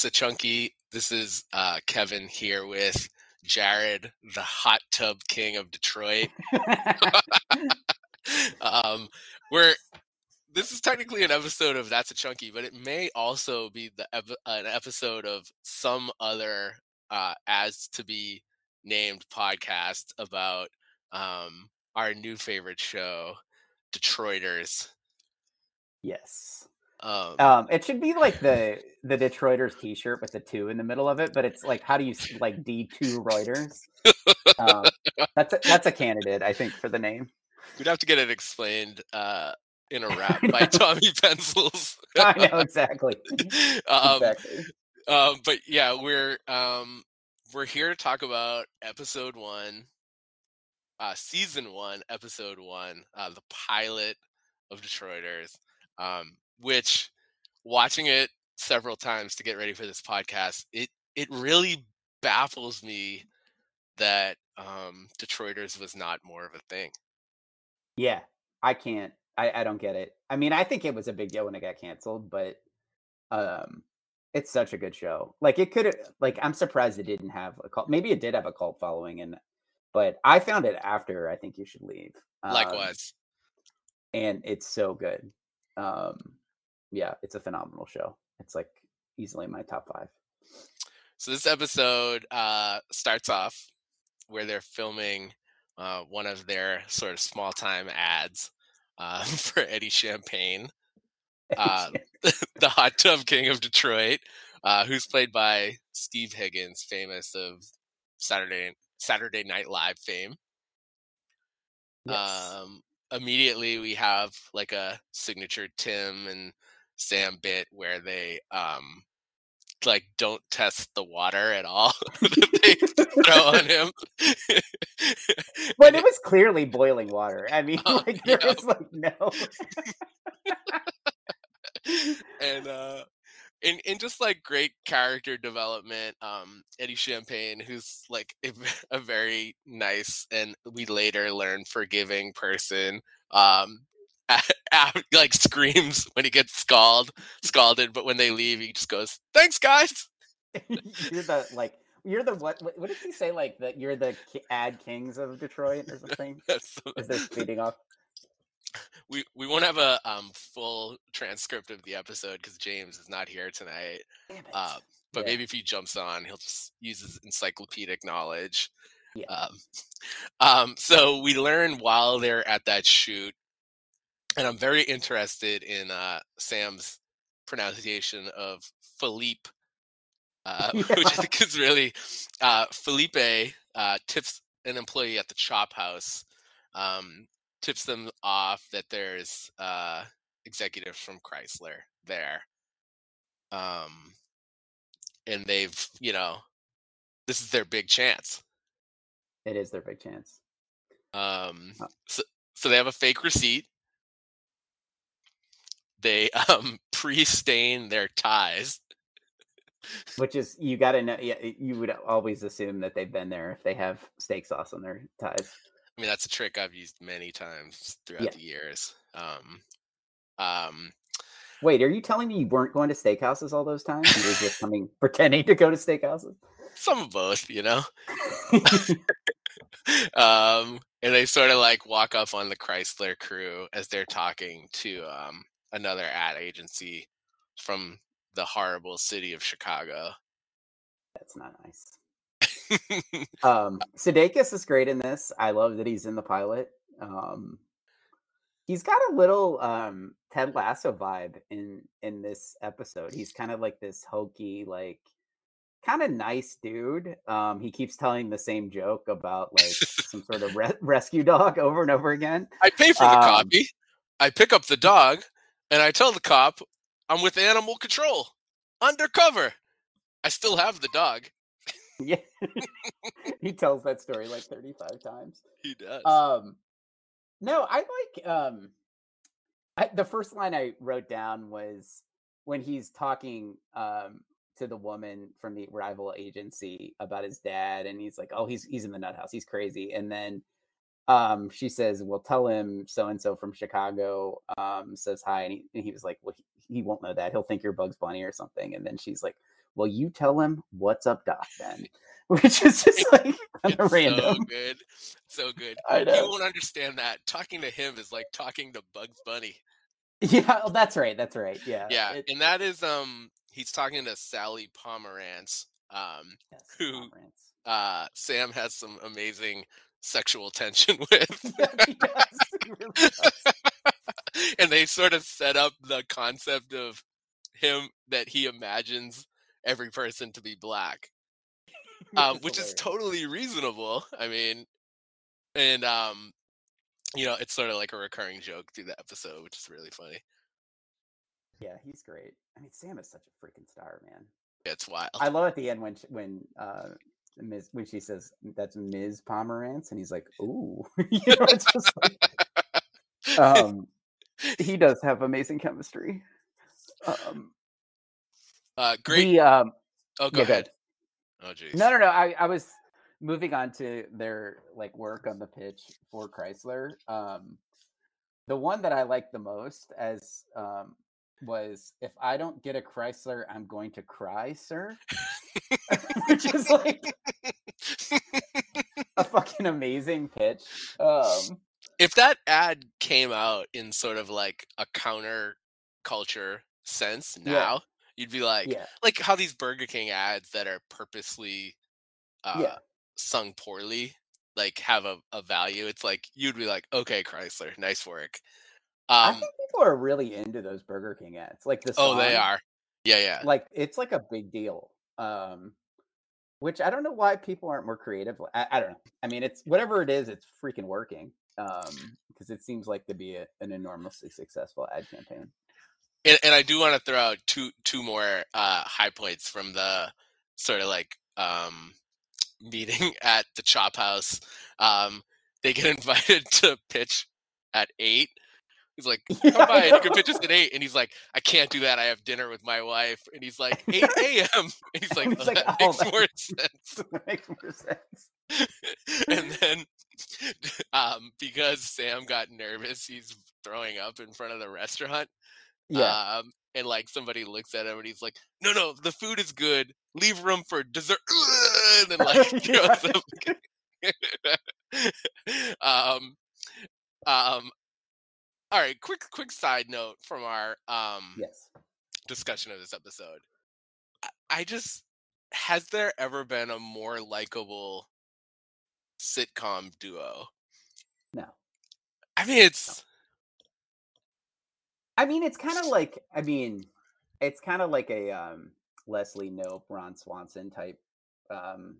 That's a Chunky. This is uh, Kevin here with Jared, the hot tub king of Detroit. um, we're this is technically an episode of That's a Chunky, but it may also be the ep- an episode of some other uh, as to be named podcast about um, our new favorite show, Detroiters. yes. Um, Um, it should be like the the Detroiters T-shirt with the two in the middle of it, but it's like how do you like D two Reuters? Um, that's a, that's a candidate, I think, for the name. we'd have to get it explained uh, in a rap by. Tommy Pencils. I know exactly. um, exactly. um, but yeah, we're um, we're here to talk about episode one, uh, season one, episode one, uh, the pilot of Detroiters, um, which watching it several times to get ready for this podcast, it it really baffles me that um, Detroiters was not more of a thing. Yeah, I can't. I, I don't get it. I mean, I think it was a big deal when it got canceled, but um, it's such a good show. Like it could. Like I'm surprised it didn't have a cult. Maybe it did have a cult following, and but I found it after. I think you should leave. Um, Likewise, and it's so good. Um, yeah, it's a phenomenal show. It's like easily my top five. So this episode uh, starts off where they're filming uh, one of their sort of small time ads uh, for Eddie Champagne, uh, the hot tub king of Detroit, uh, who's played by Steve Higgins, famous of Saturday Saturday Night Live fame. Yes. Um, immediately we have like a signature Tim and Sam bit where they um like don't test the water at all that they throw on him. but it was clearly boiling water. I mean, Oh, like there yeah. was like no. and uh in, in just like great character development um eddie champagne who's like a very nice and we later learn forgiving person um like screams when he gets scalded scalded but when they leave he just goes thanks guys you're the like you're the what? What did he say? Like that you're the ad kings of Detroit or something? As they're speeding off. we we won't have a um full transcript of the episode because james is not here tonight uh, but Yeah. maybe if he jumps on, he'll just use his encyclopedic knowledge. Yeah. Um, um, so we learn while they're at that shoot, and I'm very interested in uh, Sam's pronunciation of Philippe, uh, which I think is really uh, Felipe uh, tips an employee at the chop house, um, tips them off that there's uh, executives from Chrysler there. Um, and they've you know this is their big chance it is their big chance. um Uh. so, so they have a fake receipt they um pre-stain their ties Which is you got to know. Yeah, you would always assume that they've been there if they have steak sauce on their ties. i mean that's a trick i've used many times throughout Yeah. the years um um Wait, are you telling me you weren't going to steakhouses all those times? You were just coming pretending to go to steakhouses? some of both you know um and they sort of like walk up on the chrysler crew as they're talking to um another ad agency from the horrible city of chicago That's not nice. Um, Sudeikis is great in this. I love that he's in the pilot. Um, he's got a little um, Ted Lasso vibe in in this episode. He's kind of like this hokey, like kind of nice dude. Um, he keeps telling the same joke about like some sort of re- rescue dog over and over again. I pay for the Um, copy. I pick up the dog and I tell the cop I'm with animal control. Undercover. I still have the dog. Yeah, he tells that story like thirty five times. He does. Um, no, I like um, I, the first line I wrote down was when he's talking um to the woman from the rival agency about his dad, and he's like, "Oh, he's he's in the nut house. He's crazy." And then um, she says, "Well, tell him so and so from Chicago um, says hi," and he, and he was like, "Well, he, he, won't know that. He'll think you're Bugs Bunny or something." And then she's like, "Well, you tell him what's up, Doc." Then, which is just like kind of random. So good, so good. I know. He won't understand that. Talking to him is like talking to Bugs Bunny. Yeah, well, that's right. That's right. Yeah. Yeah, it- and that is um he's talking to Sally Pomerantz, um, yes, who- Pomerantz. uh Sam has some amazing sexual tension with. Yeah, he does. He really and they sort of set up the concept of him that he imagines every person to be black, um, which is totally reasonable. I mean, and um, you know, it's sort of like a recurring joke through the episode, which is really funny. Yeah, he's great. I mean, Sam is such a freaking star, man. It's wild. I love at the end when when uh Ms. when she says that's Ms. Pomerantz, and he's like, "Ooh," you know, it's just like, um, he does have amazing chemistry. Um, uh, great. The, um, oh, go yeah, ahead. Oh, jeez. no, no, no. I, I was moving on to their like work on the pitch for Chrysler. Um, the one that I liked the most as um was if I don't get a Chrysler, I'm going to cry, sir. Which is like a fucking amazing pitch. Um, if that ad came out in sort of like a counter culture sense Yeah. now, you'd be like, yeah, like how these Burger King ads that are purposely uh, Yeah. sung poorly, like have a, a value. It's like you'd be like, okay, Chrysler, nice work. I Um, think people are really into those Burger King ads. Like the oh, they are. Yeah, yeah. Like it's like a big deal. Um, which I don't know why people aren't more creative. I, I don't know. I mean, it's whatever it is, it's freaking working. Um, because it seems like to be a, an enormously successful ad campaign. and, and I do want to throw out two two more uh, high points from the sort of like um, meeting at the Chop House. Um, they get invited to pitch at eight. He's like, "Come I by, you can pitch us at 8. And he's like, "I can't do that. I have dinner with my wife." And he's like, "8 a.m." And he's like, And he's "Oh, like, "That "Oh, makes that- more sense." that makes more sense. and then um, because Sam got nervous, he's throwing up in front of the restaurant. Yeah. Um, and like somebody looks at him and he's like, "No, no, the food is good. Leave room for dessert." And then like Yeah. um, um. All right, quick, quick side note from our um yes. discussion of this episode. I, I just has there ever been a more likable sitcom duo? No. I mean, it's I mean, it's kind of like I mean, it's kind of like a um, Leslie Knope, Ron Swanson type, um,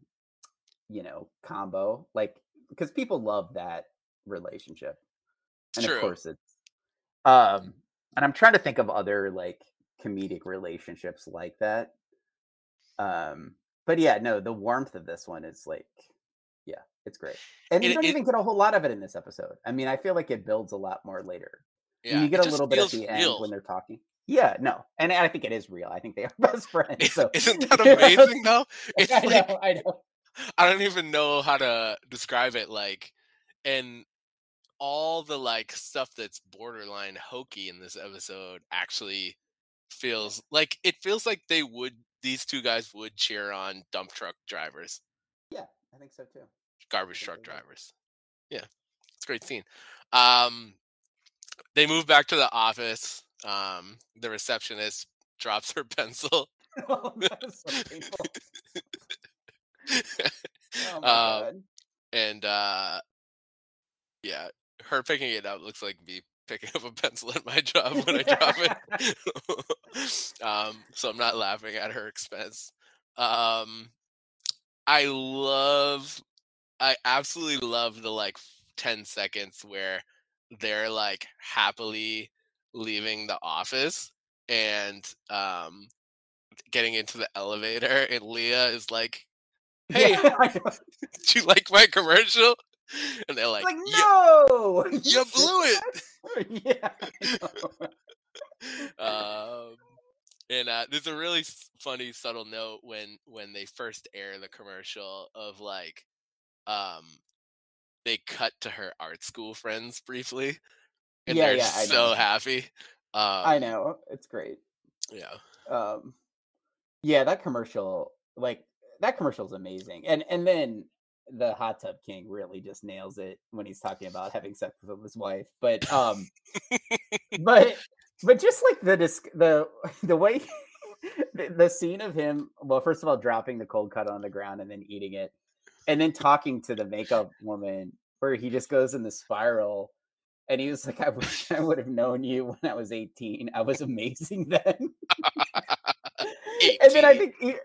you know, combo. Like because people love that relationship, and True. of course it's. Um, and I'm trying to think of other like comedic relationships like that. Um, but yeah, no, the warmth of this one is like, yeah, it's great, and you don't it- even get a whole lot of it in this episode. I mean, I feel like it builds a lot more later. yeah, you get a little bit at the end when they're talking. Yeah, no, and I think it is real. I think they are best friends. So Isn't that amazing though? It's I like know, I know. I don't even know how to describe it. Like, and all the like stuff that's borderline hokey in this episode actually feels like it feels like they would these two guys would cheer on dump truck drivers, Yeah, I think so too. garbage truck drivers. Yeah, it's a great scene. Um, they move back to the office. Um, the receptionist drops her pencil. oh, that is so. Oh my Um, god. and uh yeah her picking it up looks like me picking up a pencil at my job when i drop it. Um so i'm not laughing at her expense. Um i love i absolutely love the like 10 seconds where they're like happily leaving the office and um getting into the elevator and leah is like hey Yeah, do you like my commercial? And they're like, like "Yeah, no, you blew it. yeah. Um, and uh, there's a really funny subtle note when when they first air the commercial of like, um, they cut to her art school friends briefly, and Yeah, they're yeah, so happy. Um, I know it's great. Yeah, Um, yeah, that commercial, like that commercial is amazing, and and then the hot tub king really just nails it when he's talking about having sex with his wife. But um, but but just like the dis- the the way the, the scene of him, well, first of all, dropping the cold cut on the ground and then eating it, and then talking to the makeup woman, where he just goes in the spiral. And he was like, I wish I would have known you when I was 18. I was amazing then. And then I 18. think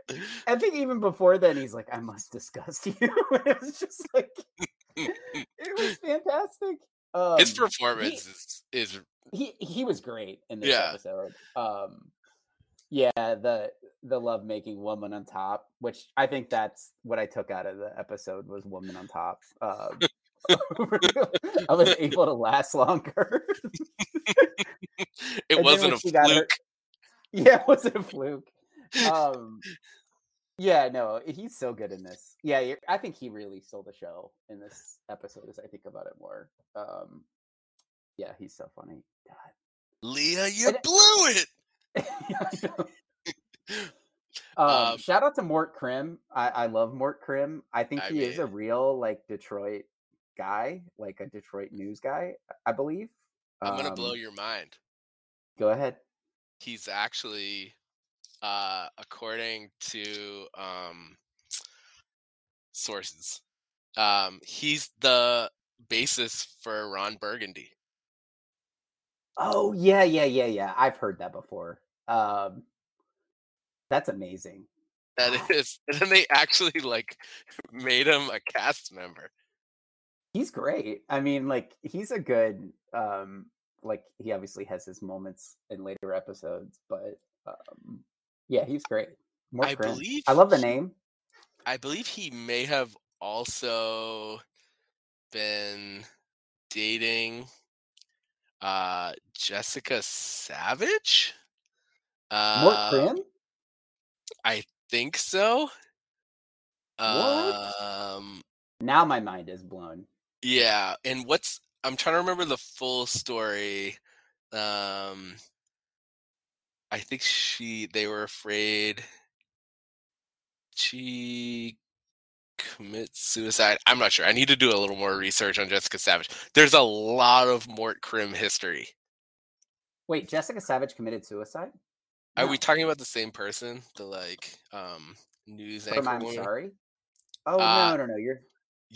I think even before then he's like, I must disgust you. It was just like it was fantastic. Um, his performance is is he he was great in this Yeah. episode. Um, yeah, the the love making woman on top, which I think that's what I took out of the episode was woman on top. Um, I was able to last longer. it then wasn't a got her- fluke. yeah, it wasn't a fluke. Um, yeah, no, he's so good in this. Yeah, I think he really stole the show in this episode. As I think about it more, um, yeah, he's so funny. God. Leah, you And- blew it. Yeah, Um, Um, shout out to Mort Crim. I, I love Mort Crim. I think I he is a real like Detroit guy, like a Detroit news guy, I believe. I'm gonna blow Um, your mind. Go ahead. He's actually, uh, according to um, sources, um, he's the basis for Ron Burgundy. Oh yeah, yeah, yeah, yeah. I've heard that before. Um, that's amazing. That Wow. is, and then they actually like made him a cast member. He's great. I mean, like he's a good. Um, like he obviously has his moments in later episodes, but um, yeah, he's great. I Crim. believe I love the name. I believe he may have also been dating uh Jessica Savitch. Mort Uh, I think so. What? Um Now my mind is blown. yeah, and what's I'm trying to remember the full story. Um I think she they were afraid she commits suicide. I'm not sure. I need to do a little more research on Jessica Savitch. There's a lot of Mort Crim history. Wait, Jessica Savage committed suicide? Are we talking about the same person? The like um news anchor I'm sorry. Oh Uh, no, no, no. You're.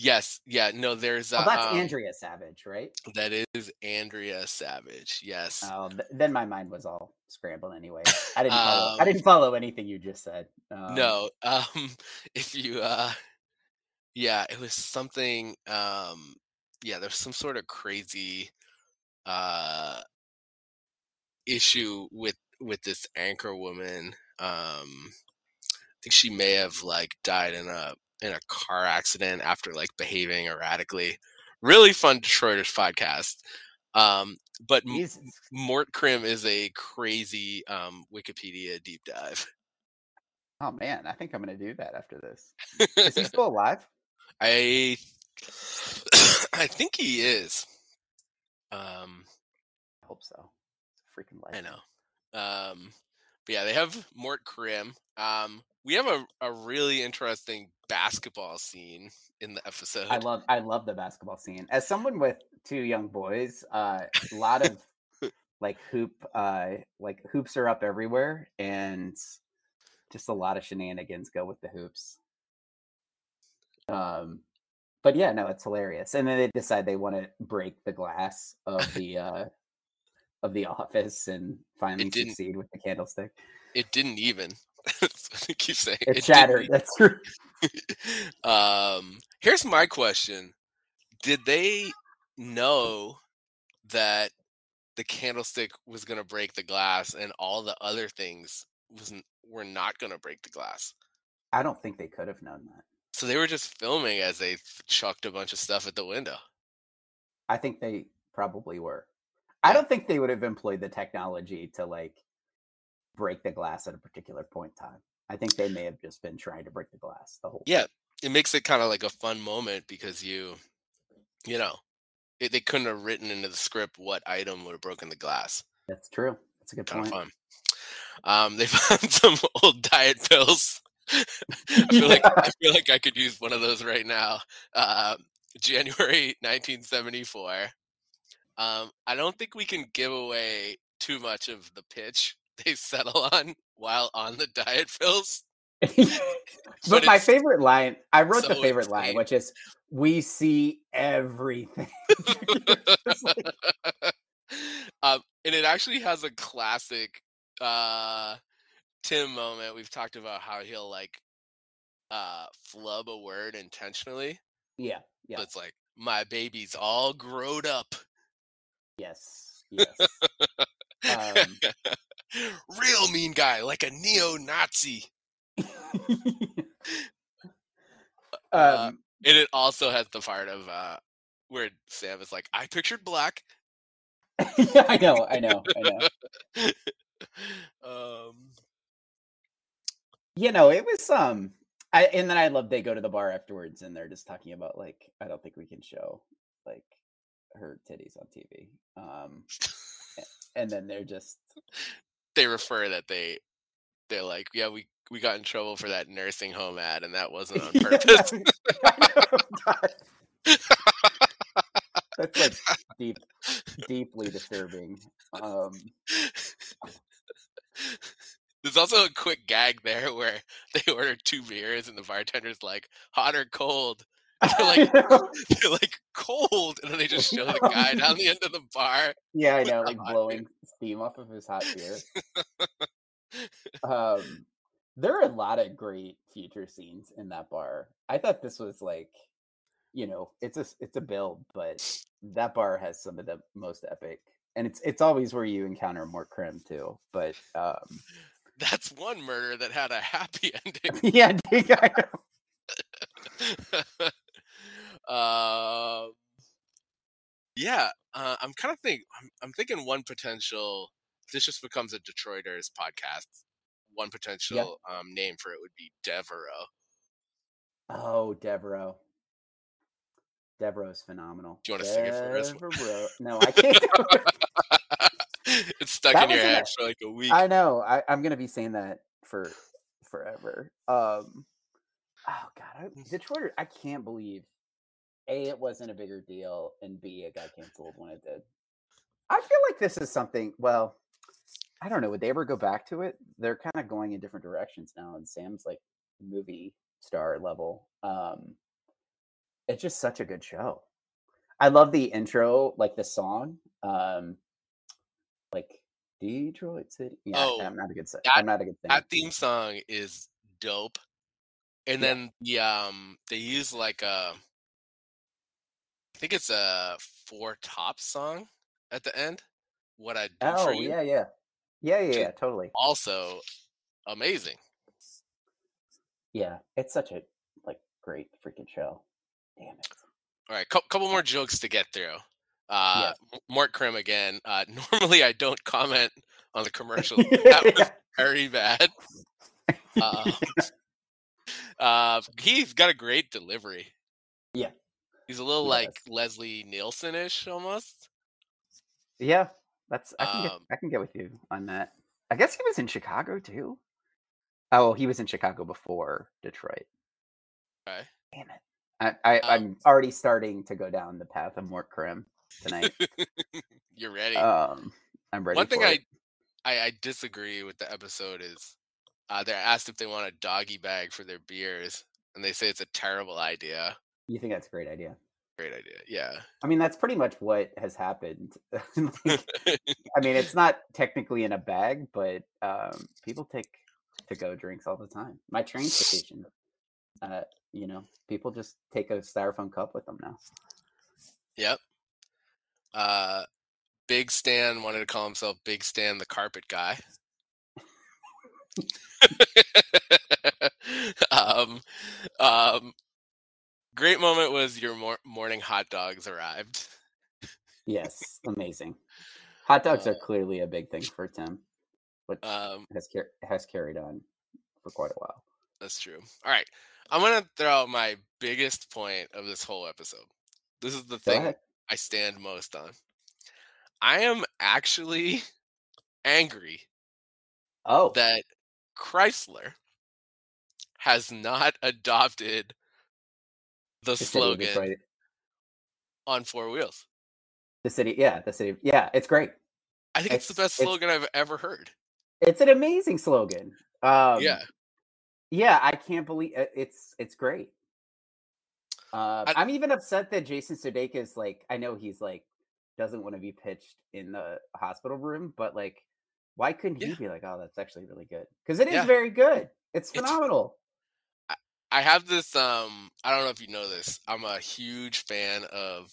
Yes, yeah, no, there's uh, Oh, that's um, Andrea Savage, right? That is Andrea Savage. Yes. Oh, th- then my mind was all scrambled anyway. I didn't follow. I Um, didn't follow anything you just said. Um, no. Um if you uh yeah, it was something um yeah, there's some sort of crazy uh issue with with this anchor woman. Um I think she may have like died in a in a car accident after like behaving erratically. Really fun Detroitish podcast. Um but Mort Crim is a crazy um Wikipedia deep dive. oh man, I think I'm gonna do that after this. Is he still alive? I I think he is. Um, I hope so. Freaking life. I know. Um, but yeah, they have Mort Crim. Um, we have a, a really interesting basketball scene in the episode. I love I love the basketball scene. As someone with two young boys, uh, a lot of like hoop uh like hoops are up everywhere and just a lot of shenanigans go with the hoops. Um but yeah, no, it's hilarious. And then they decide they want to break the glass of the uh of the office and finally succeed with the candlestick. it didn't even. That's what I keep saying. It, didn't shattered. That's true. um, here's my question: Did they know that the candlestick was going to break the glass, and all the other things wasn't were not going to break the glass? I don't think they could have known that. So they were just filming as they chucked a bunch of stuff at the window. I think they probably were. I don't think they would have employed the technology to like break the glass at a particular point in time. I think they may have just been trying to break the glass the whole Yeah, it makes it kind of like a fun moment because you you know, it, they couldn't have written into the script what item would have broken the glass. That's true. That's a good Kind point. fun. Um, they found some old diet pills. I feel like I feel like I could use one of those right now. Uh, January 1974. Um, I don't think we can give away too much of the pitch they settle on while on the diet pills. but, But my favorite line, I wrote the so favorite line, which is we see everything. Like- um, and it actually has a classic uh, Tim moment. We've talked about how he'll like uh, flub a word intentionally. yeah, yeah. So it's like my baby's all growed up. Yes. Yes. Um, Real mean guy, like a neo-Nazi. Uh, um, And it also has the part of uh, where Sam is like, "I pictured black." yeah, I know, I know, I know. um, You know, it was um I and then I love they go to the bar afterwards and they're just talking about like I don't think we can show like her titties on TV. Um and then they're just they refer that they they're like, "Yeah, we we got in trouble for that nursing home ad, and that wasn't on purpose." Know, That's like deep deeply disturbing. Um There's also a quick gag there where they order two beers and the bartender's like, "Hot or cold?" They're like, they're like cold, and then they just show the guy down the end of the bar. Yeah, I know, like hot beer. blowing steam off of his hot beer. um there are a lot of great future scenes in that bar. I thought this was like, you know, it's a it's a build, but that bar has some of the most epic, and it's it's always where you encounter Mort Crim too. But um That's one murder that had a happy ending. yeah, I know. Um, yeah, uh, I'm kind of think I'm, I'm thinking one potential. This just becomes a Detroiters podcast. One potential um, name for it would be Devereaux. oh, Devereaux. Devereaux's phenomenal. Do you wanna sing it for us? Devereaux. No, I can't. it. it's stuck That in your head for like a week. I know. I, I'm gonna be saying that for forever. Um, oh god, I, Detroit. I can't believe a it wasn't a bigger deal, and b it got canceled when it did. I feel like this is something. Well, I don't know. Would they ever go back to it? They're kind of going in different directions now, and Sam's like movie star level. Um, it's just such a good show. I love the intro, like the song. Um, like Detroit City. Yeah, Oh, I'm not a good. that- I'm not a good thing. that theme song is dope. And Yeah. then the um they use like a I think it's a four top song at the end. What I do Oh for you. yeah, yeah, yeah, yeah, yeah. Totally. Also amazing. Yeah, it's such a like great freaking show. Damn it. All right, cou- couple more jokes to get through. Uh Mort Crim again. Uh normally I don't comment on the commercials. but that was Yeah. very bad. Uh, uh he's got a great delivery. Yeah, He's a little he like. Leslie Nielsen-ish almost. Yeah, that's I can get Um, I can get with you on that. I guess he was in Chicago too. Oh, he was in Chicago before Detroit. Okay. Damn it. I, I, Um, I'm already starting to go down the path of Mort Crim tonight. You're ready. um, I'm ready. One thing I. I I disagree with the episode is uh, they're asked if they want a doggy bag for their beers, and they say it's a terrible idea. You think that's a great idea. Great idea, yeah. I mean, that's pretty much what has happened. Like, I mean, it's not technically in a bag, but um, people take to go drinks all the time. My train station, uh, you know, people just take a styrofoam cup with them now. yep. Uh, Big Stan wanted to call himself Big Stan the Carpet Guy. um, um, great moment was your mor- morning hot dogs arrived. Yes, amazing. Hot dogs Uh, are clearly a big thing for Tim, which Um, has car- has carried on for quite a while. That's true. All right. I'm going to throw out my biggest point of this whole episode. This is the thing. I stand most on. I am actually angry Oh, that Chrysler has not adopted the the slogan on four wheels. The city, yeah, the city. Yeah, it's great. I think it's, the It's- best it's- slogan I've ever heard. It's an amazing slogan. Um, yeah. yeah, I can't believe it- it's it's great. Uh, I- I'm even upset that Jason Sudeikis, like, I know he's like doesn't want to be pitched in the hospital room, but like, why couldn't he Yeah. be like, oh, that's actually really good? Because it is Yeah. very good. It's- phenomenal. I have this um I don't know if you know this. I'm a huge fan of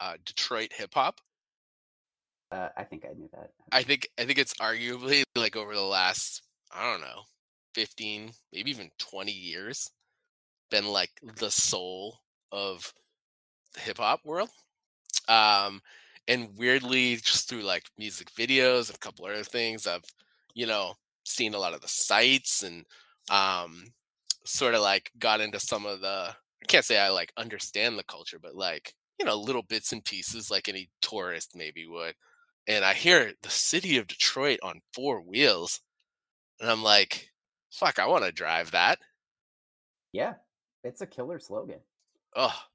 uh Detroit hip hop. Uh, I think I knew that. I think I think it's arguably like over the last I don't know 15 maybe even 20 years been like the soul of the hip hop world. Um and weirdly just through like music videos and a couple other things I've you know seen a lot of the sites and um sort of like got into some of the I can't say I like understand the culture but like you know little bits and pieces like any tourist maybe would and I hear the city of Detroit on four wheels, and I'm like, "Fuck, I want to drive that." Yeah, it's a killer slogan. Oh,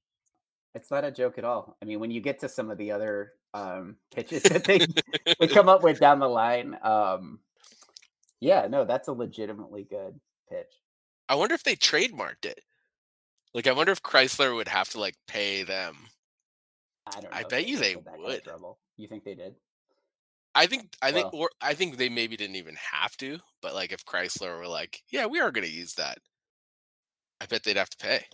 It's not a joke at all. I mean, when you get to some of the other um, pitches that they, they come up with down the line, um, yeah, no, that's a legitimately good pitch. I wonder if they trademarked it. Like, I wonder if Chrysler would have to like pay them. I don't. Know I bet you they into that kind of would. You think they did? I think, I think, or I think they maybe didn't even have to. But like, if Chrysler were like, "Yeah, we are going to use that," I bet they'd have to pay.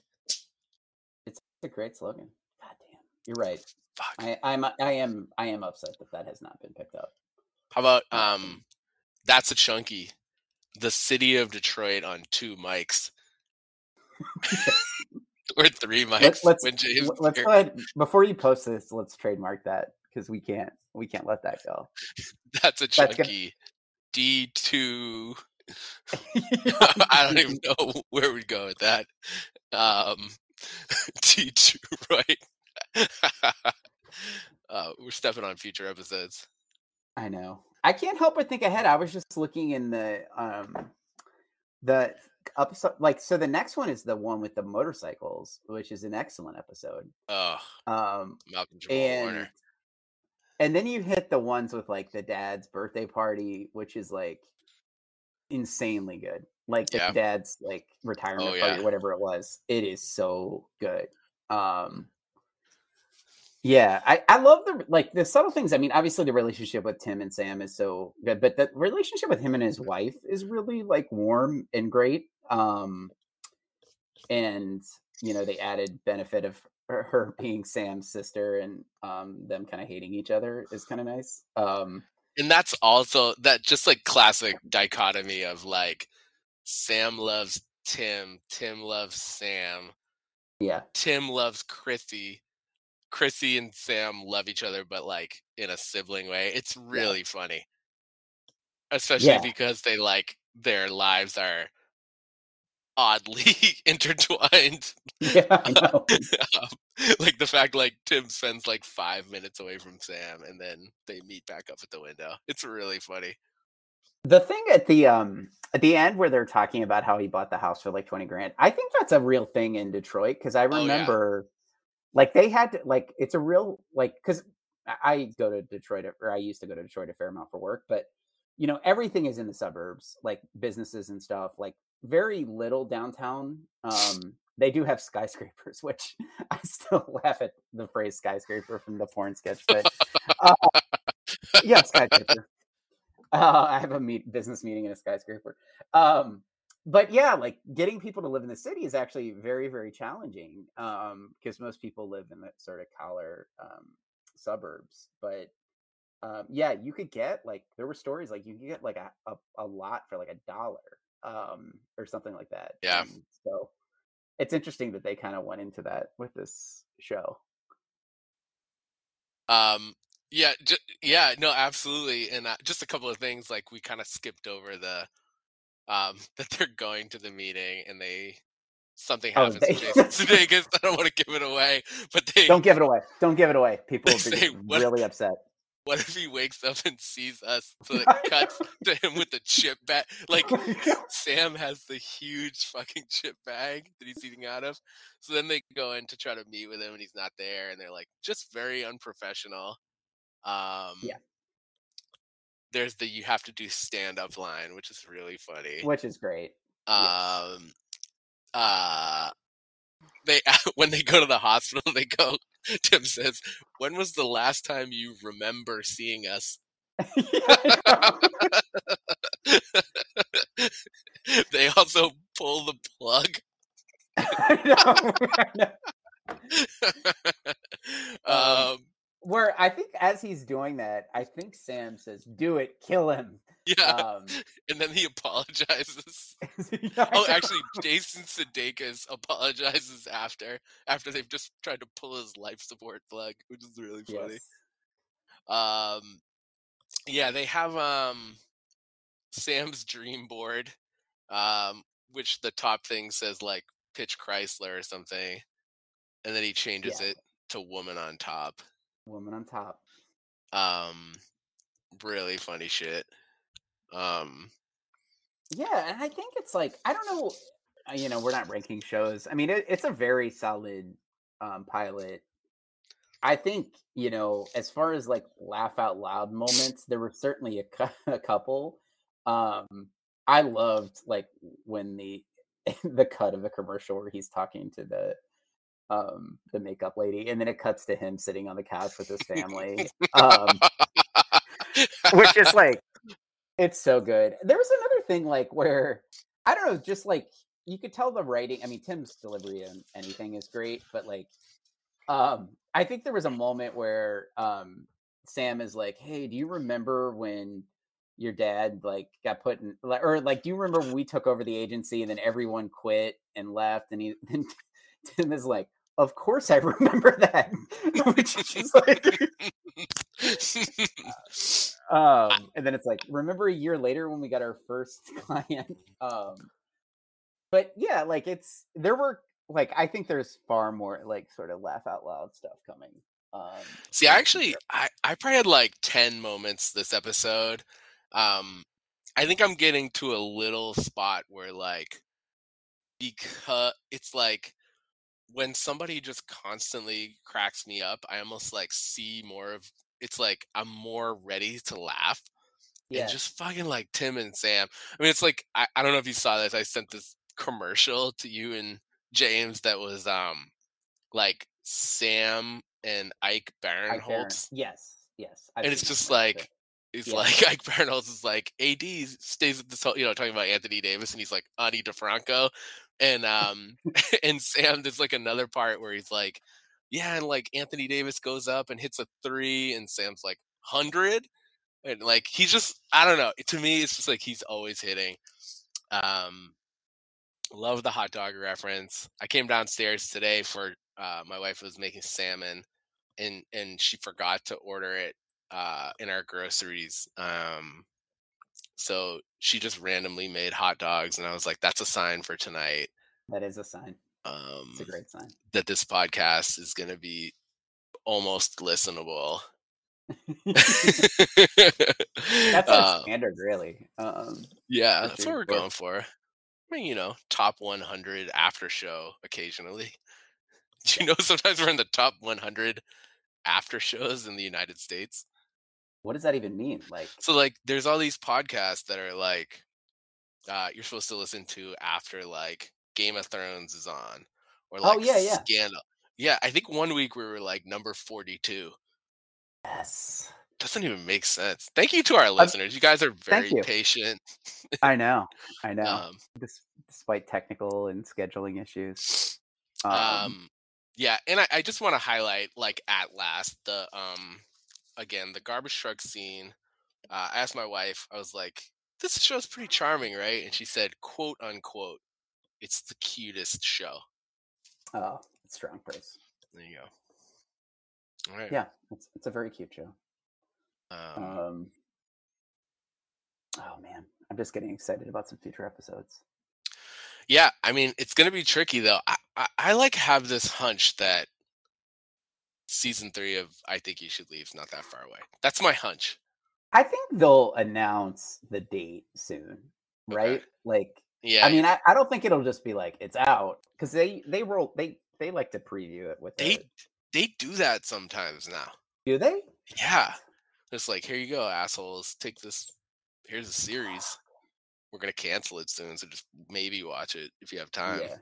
It's a great slogan. God damn, you're right. Fuck. I, I'm I am I am upset that that has not been picked up. How about Um, um, that's a chunky. The city of Detroit on two mics. or three mics. let's- when James Let's go ahead before you post this. Let's trademark that because we can't we can't let that go. That's a gonna- D two. I don't even know where we'd go with that. Um, D two, right? uh, we're stepping on future episodes. I know. I can't help but think ahead. I was just looking in the um the episode like so the next one is the one with the motorcycles, which is an excellent episode. Oh, Um Malcolm Jamal and Warner. and then you hit the ones with like the dad's birthday party, which is like insanely good. Like the Yeah. dad's like retirement Oh, party, yeah. whatever it was. It is so good. Um yeah, I, I love the like the subtle things. I mean, obviously the relationship with Tim and Sam is so good, but the relationship with him and his wife is really like warm and great. Um and you know, they added benefit of her, her being Sam's sister and um them kind of hating each other is kind of nice. Um and that's also that just like classic dichotomy of like Sam loves Tim, Tim loves Sam, yeah. Tim loves Chrissy. Chrissy and Sam love each other, but like in a sibling way. It's really funny. Especially Yeah. because they like their lives are oddly intertwined. Yeah, um, like the fact like Tim spends like five minutes away from Sam and then they meet back up at the window. It's really funny. The thing at the um at the end where they're talking about how he bought the house for like 20 grand, I think that's a real thing in Detroit because I Oh, yeah. Like they had to like it's a real like because I go to Detroit or I used to go to Detroit a fair amount for work, but you know, everything is in the suburbs, like businesses and stuff, like very little downtown. Um, they do have skyscrapers, which I still laugh at the phrase skyscraper from the porn sketch, but uh, yeah, skyscraper. Uh, I have a meet, business meeting in a skyscraper. Um, but yeah, like getting people to live in the city is actually very, very challenging um, because most people live in the sort of collar um, suburbs. But um, yeah, you could get like there were stories like you could get like a, a, a lot for like a dollar um, or something like that. Yeah. And so it's interesting that they kind of went into that with this show. Um, yeah, ju- yeah, no, absolutely. And uh, just a couple of things like we kind of skipped over the um that they're going to the meeting and they something Oh, happens they- to Jason Sudeikis. I don't want to give it away, but they Don't give it away. Don't give it away. People will Say be what- really upset. what if he wakes up and sees us? So it cuts to him with the chip bag. Like Sam has the huge fucking chip bag that he's eating out of. So then they go in to try to meet with him and he's not there and they're like just very unprofessional. Um Yeah. There's the you have to do stand up line, which is really funny. Which is great. yes. Um uh they when they go to the hospital they go Tim says, "When was the last time you remember seeing us?" they also pull the plug. I know, I know. Um, um, Where I think as he's doing that, I think Sam says, "Do it, kill him." yeah, Um, and then he apologizes. yeah, Oh, actually, Jason Sudeikis apologizes after after they've just tried to pull his life support plug, which is really funny. yes. Um, yeah, they have um Sam's dream board, um, which the top thing says like pitch Chrysler or something, and then he changes Yeah. it to woman on top. Woman on top. Um, really funny shit. Um, Yeah, and I think it's like I don't know. uh, You know, we're not ranking shows. I mean, it, it's a very solid um, pilot. I think you know, as far as like laugh out loud moments, there were certainly a, cou- a couple. Um, I loved like when the the cut of the commercial where he's talking to the um the makeup lady, and then it cuts to him sitting on the couch with his family. um, which is like it's so good. There was another thing like where I don't know, just like you could tell the writing. I mean, Tim's delivery and anything is great, but like, um, I think there was a moment where um Sam is like, "Hey, do you remember when your dad like got put in, like, or like, do you remember when we took over the agency and then everyone quit and left?" And he then Tim is like, "Of course, I remember that," which is just like. Um, and then it's like, remember a year later when we got our first client? Um, but yeah, like it's there were like I think there's far more like sort of laugh out loud stuff coming. Um, See, I actually. I, I probably had like 10 moments this episode. Um, I think I'm getting to a little spot where, like, because it's like when somebody just constantly cracks me up, I almost like see more of it's like I'm more ready to laugh. yeah, And just fucking like Tim and Sam. I mean, it's like, I, I don't know if you saw this. I sent this commercial to you and James that was, um, like Sam and Ike Barinholtz yes, yes, I've and it's just like it's Yeah. like Ike Barinholtz is like AD stays at this whole, you know, talking about Anthony Davis, and he's like Ani DeFranco, and um, and Sam, there's like another part where he's like, yeah, and like Anthony Davis goes up and hits a three, and Sam's like hundred, and like he's just, I don't know. To me, it's just like he's always hitting. Um, love the hot dog reference. I came downstairs today for uh, my wife was making salmon, and and she forgot to order it uh, in our groceries. Um, so she just randomly made hot dogs, and I was like, "That's a sign for tonight." that is a sign. Um, It's a great sign. that this podcast is going to be almost listenable. That's our Uh, standard, really. Um, yeah, that's what we're going for. I mean, you know, top 100 after show occasionally. Do you know sometimes we're in the top 100 after shows in the United States? What does that even mean? Like, So like there's all these podcasts that are like uh you're supposed to listen to after like Game of Thrones is on or like Oh, yeah, yeah. Scandal. Yeah, I think one week we were like number 42. yes, Doesn't even make sense. Thank you to our listeners. You guys are very patient. I know, I know. Um, despite technical and scheduling issues. Um, um yeah, and I, I just want to highlight like at last the um again the garbage truck scene. Uh, I asked my wife, I was like, "This show's pretty charming, right?" And she said, "quote unquote, it's the cutest show." oh, it's strong praise. There you go. All right. Yeah, it's it's a very cute show. Um, Um, oh man, I'm just getting excited about some future episodes. Yeah, I mean it's gonna be tricky though. I, I, I like have this hunch that season three of I Think You Should Leave is not that far away. That's my hunch. I think they'll announce the date soon, right? Okay. Like, Yeah, I mean, I, I don't think it'll just be like it's out because they they roll they they like to preview it with they it. they do that sometimes now. Do they? Yeah, it's like here you go, assholes. Take this. Here's a series. We're gonna cancel it soon, so just maybe watch it if you have time. Yeah.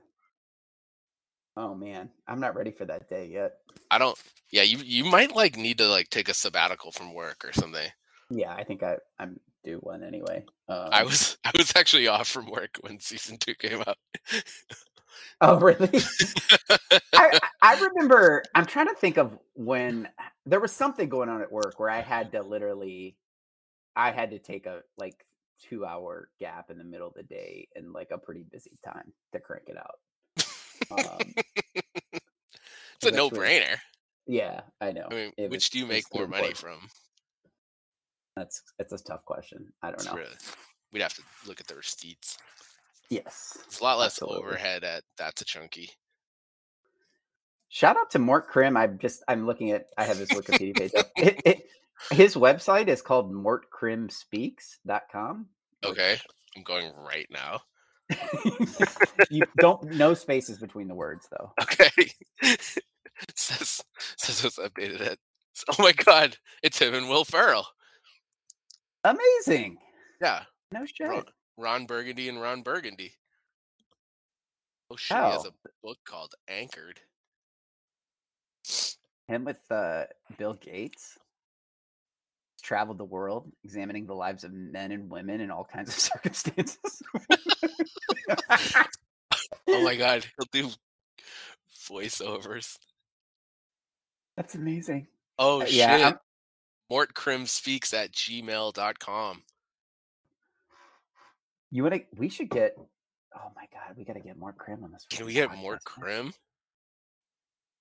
Oh man, I'm not ready for that day yet. I don't. Yeah, you you might like need to like take a sabbatical from work or something. Yeah, I think I I'm due one anyway. Um, I was I was actually off from work when season two came out. Oh really? I, I remember. I'm trying to think of when there was something going on at work where I had to literally, I had to take a like two hour gap in the middle of the day and like a pretty busy time to crank it out. Um, it's a no brainer. yeah, I know. I mean, It which was- do you make more money important. from? That's it's a tough question. I don't It's know. really- we'd have to look at the receipts. Yes. It's a lot less Absolutely. overhead at that's a chunky. Shout out to Mort Crim. I'm just I'm looking at I have his Wikipedia page up. It, it, his website is called mortcrimspeaks.com. Okay, I'm going right now. you don't no spaces between the words though. Okay, says says it's updated it. Oh my god, it's him and Will Ferrell. Amazing. Yeah, No shit. Ron, Ron Burgundy and Ron Burgundy. Oh shit, he has Oh. a book called Anchored. Him with uh, Bill Gates. Traveled the world, examining the lives of men and women in all kinds of circumstances. Oh my god, he'll do voiceovers. That's amazing. Oh Uh, shit. yeah, I'm- Mort Crim speaks at gmail.com. You want to? We should get. Oh my god, we got to get more Crim on this. Can we get Mort podcast, man. Crim?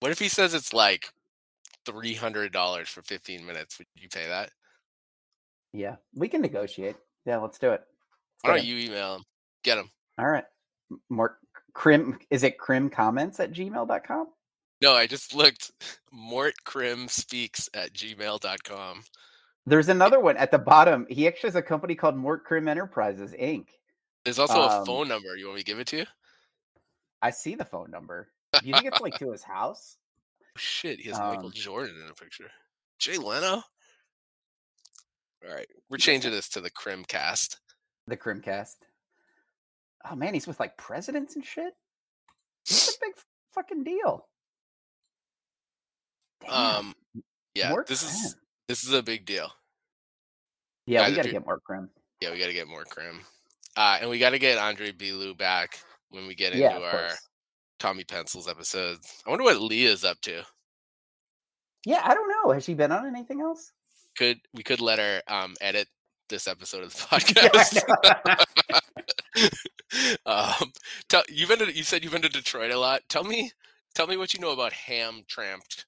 What if he says it's like three hundred dollars for fifteen minutes? Would you pay that? Yeah, we can negotiate. Yeah, let's do it. Let's Why get don't him. you email him? Get him. All right. M- More Crim. Is it Crim comments at gmail.com? No, I just looked. Mort Crim speaks at gmail.com. There's another one at the bottom. He actually has a company called Mort Crim Enterprises Inc. There's also a Um, phone number. You want me to give it to you? I see the phone number. Do you think it's like to his house? Oh, shit, he has Michael um, Jordan in a picture. Jay Leno? All right, we're changing this to the Crim cast. The Crimcast. Oh man, he's with like presidents and shit. He's a big fucking deal. Damn. Um, yeah, Mort this is this is a big deal. Yeah, guys, we got to get more Crim. Yeah, we got to get more Crim. Uh, and we got to get Andre Bilou back when we get into Yeah, our course. Tommy Pencils episodes. I wonder what Leah's up to. Yeah, I don't know. Has she been on anything else? Could we could let her um, edit this episode of the podcast? Um, tell, you've been to, you said you've been to Detroit a lot. Tell me, tell me what you know about Ham Tramped.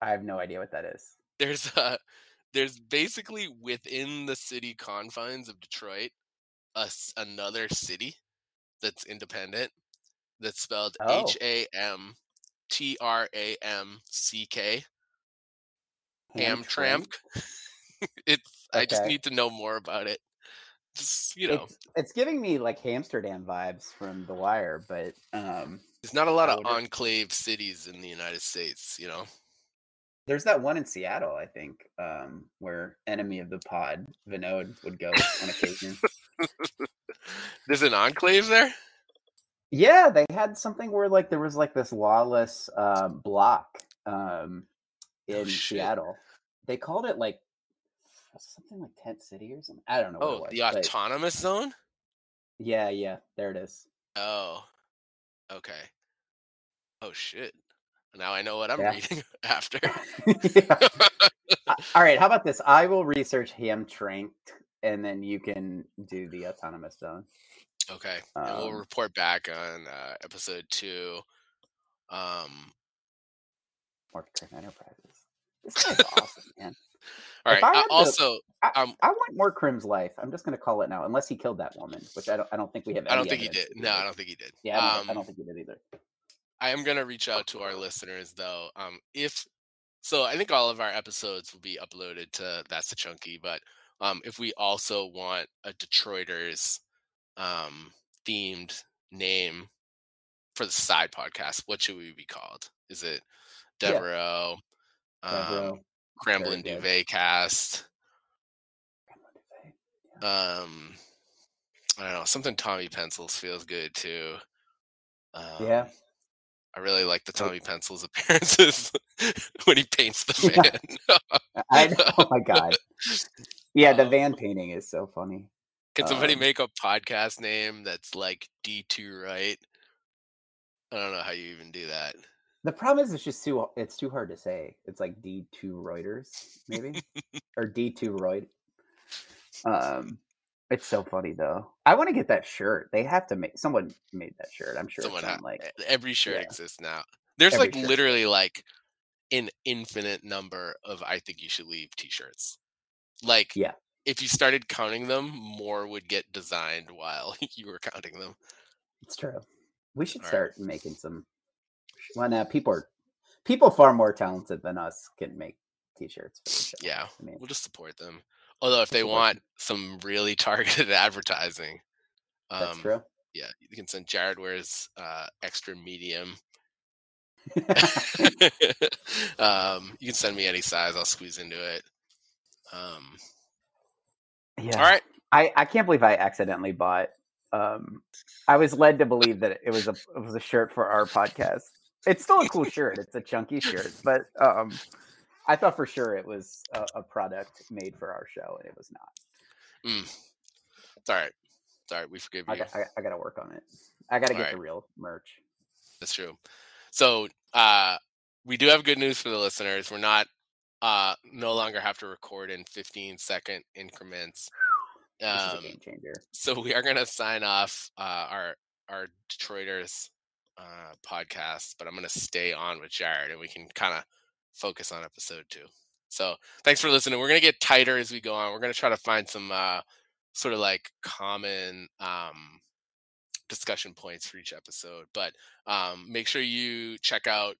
I have no idea what that is. There's uh there's basically within the city confines of Detroit, a s another city that's independent that's spelled Oh. H A M T R A M C K. Ham Tramp. it's I just need to know more about it. Just you know, It's, it's giving me like Amsterdam vibes from The Wire, but um, there's not a lot of enclave cities in the United States. You know, there's that one in Seattle, I think, um, where enemy of the pod Vinod would go on occasion. there's an enclave there. yeah, they had something where like there was like this lawless uh, block um, in shit. Seattle. They called it like something like Tent City or something. I don't know. what it Oh, was, the autonomous zone. Yeah, yeah, there it is. Oh, okay. Oh shit! Now I know what I'm Yeah. reading after. All right, how about this? I will research Hamtramck, and then you can do the autonomous zone. okay, and we'll Um, report back on uh, episode two. Um, More Enterprises. This guy's awesome, man. all If right. I also, I, um, I want more Crim's life. I'm just going to call it now, unless he killed that woman, which I don't. I don't think we have. I don't think he did. No, I don't think he did. Yeah, I don't, um, I don't think he did either. I am going to reach out to our listeners though. Um, if so, I think all of our episodes will be uploaded to That's a Chunky. But um, if we also want a Detroiters um, themed name for the side podcast, what should we be called? Is it Devereaux, yeah. Um, Cramblin Duvet cast? Um, I don't know. Something Tommy Pencils feels good too. Um, yeah. I really like the Tommy Pencils appearances when he paints the van. Yeah. I know. Oh my god. Yeah, the um, van painting is so funny. Can somebody um, make a podcast name that's like D2 right? I don't know how you even do that. The problem is it's just too it's too hard to say. It's like D2 Reuters, maybe? or D2 Reut. Um it's so funny though. I want to get that shirt. They have to make someone made that shirt. I'm sure someone ha- like every shirt yeah. exists now. There's every like shirt. literally like an infinite number of I think you should leave t-shirts. Like yeah. if you started counting them, more would get designed while you were counting them. It's true. We should All start right. making some when uh, people are people far more talented than us can make t-shirts. Yeah, I mean, we'll just support them. Although if they want some really targeted advertising, um, that's true. Yeah, you can send Jared wears uh, extra medium. um, you can send me any size. I'll squeeze into it. Um, yeah. All right. I, I can't believe I accidentally bought. Um, I was led to believe that it was a it was a shirt for our podcast. It's still a cool shirt. It's a chunky shirt, but um, I thought for sure it was a, a, product made for our show, and it was not. Mm. It's all right. It's all right. We forgive you. I, got, I, I got to work on it. I got to get right. the real merch. That's true. So uh, we do have good news for the listeners. We're not uh, no longer have to record in 15 second increments. Um, game changer. So we are going to sign off uh, our our Detroiters uh, podcast, but I'm going to stay on with Jared, and we can kind of focus on episode two. So thanks for listening. We're gonna get tighter as we go on. We're gonna try to find some uh, sort of like common um, discussion points for each episode. But um, make sure you check out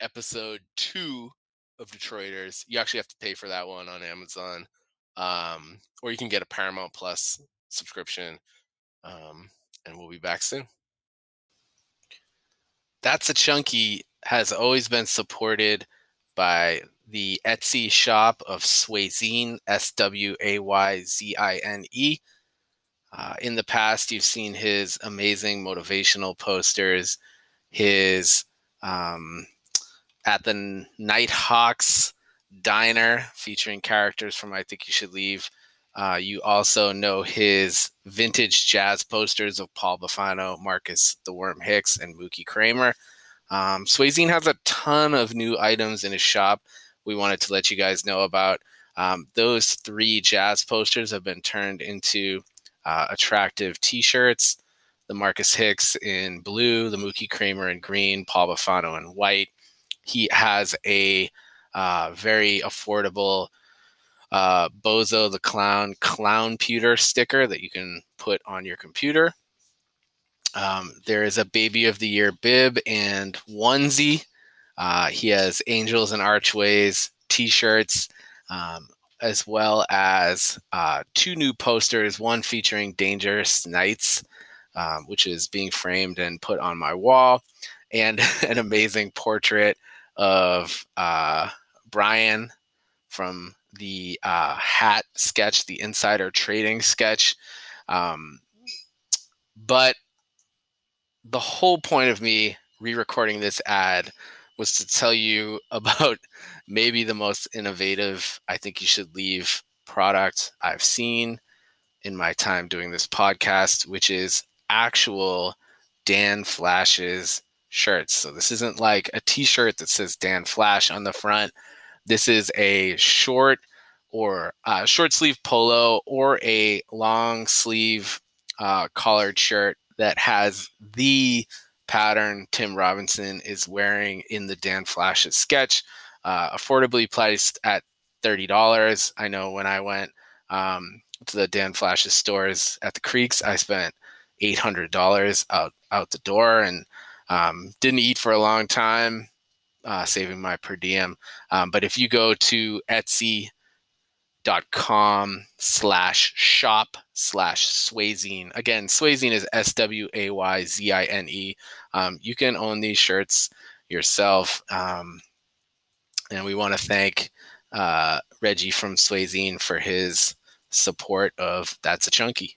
episode two of Detroiters. You actually have to pay for that one on Amazon, um, or you can get a Paramount Plus subscription. Um, and we'll be back soon. That's a chunky has always been supported by the Etsy shop of Swayzine, S W A Y Z I N E. Uh, in the past, you've seen his amazing motivational posters, his um, at the Nighthawks Diner featuring characters from I Think You Should Leave. Uh, you also know his vintage jazz posters of Paul Bufano, Marcus the Worm Hicks, and Mookie Kramer. Um, has a ton of new items in his shop. We wanted to let you guys know about. Um, those three jazz posters have been turned into uh, attractive T-shirts. The Marcus Hicks in blue, the Mookie Kramer in green, Paul Bufano in white. He has a uh, very affordable uh, Bozo the Clown clown pewter sticker that you can put on your computer. Um, there is a Baby of the Year bib and onesie. Uh, he has Angels and Archways t shirts, um, as well as uh, two new posters one featuring Dangerous Knights, um, which is being framed and put on my wall, and an amazing portrait of uh, Brian from the uh, hat sketch, the insider trading sketch. Um, but the whole point of me re-recording this ad was to tell you about maybe the most innovative I think you should leave product I've seen in my time doing this podcast, which is actual Dan Flashes shirts. So this isn't like a t-shirt that says Dan Flash on the front. This is a short or uh, short sleeve polo or a long sleeve uh, collared shirt that has the pattern Tim Robinson is wearing in the Dan Flashes sketch, uh, affordably priced at thirty dollars. I know when I went um, to the Dan Flashes stores at the Creeks. I spent eight hundred dollars out out the door and um, didn't eat for a long time, uh, saving my per diem. Um, but if you go to Etsy.com slash shop slash Swayzine, again swayzine is s-w-a-y-z-i-n-e um, you can own these shirts yourself um, and we want to thank uh, reggie from swayzine for his support of that's a chunky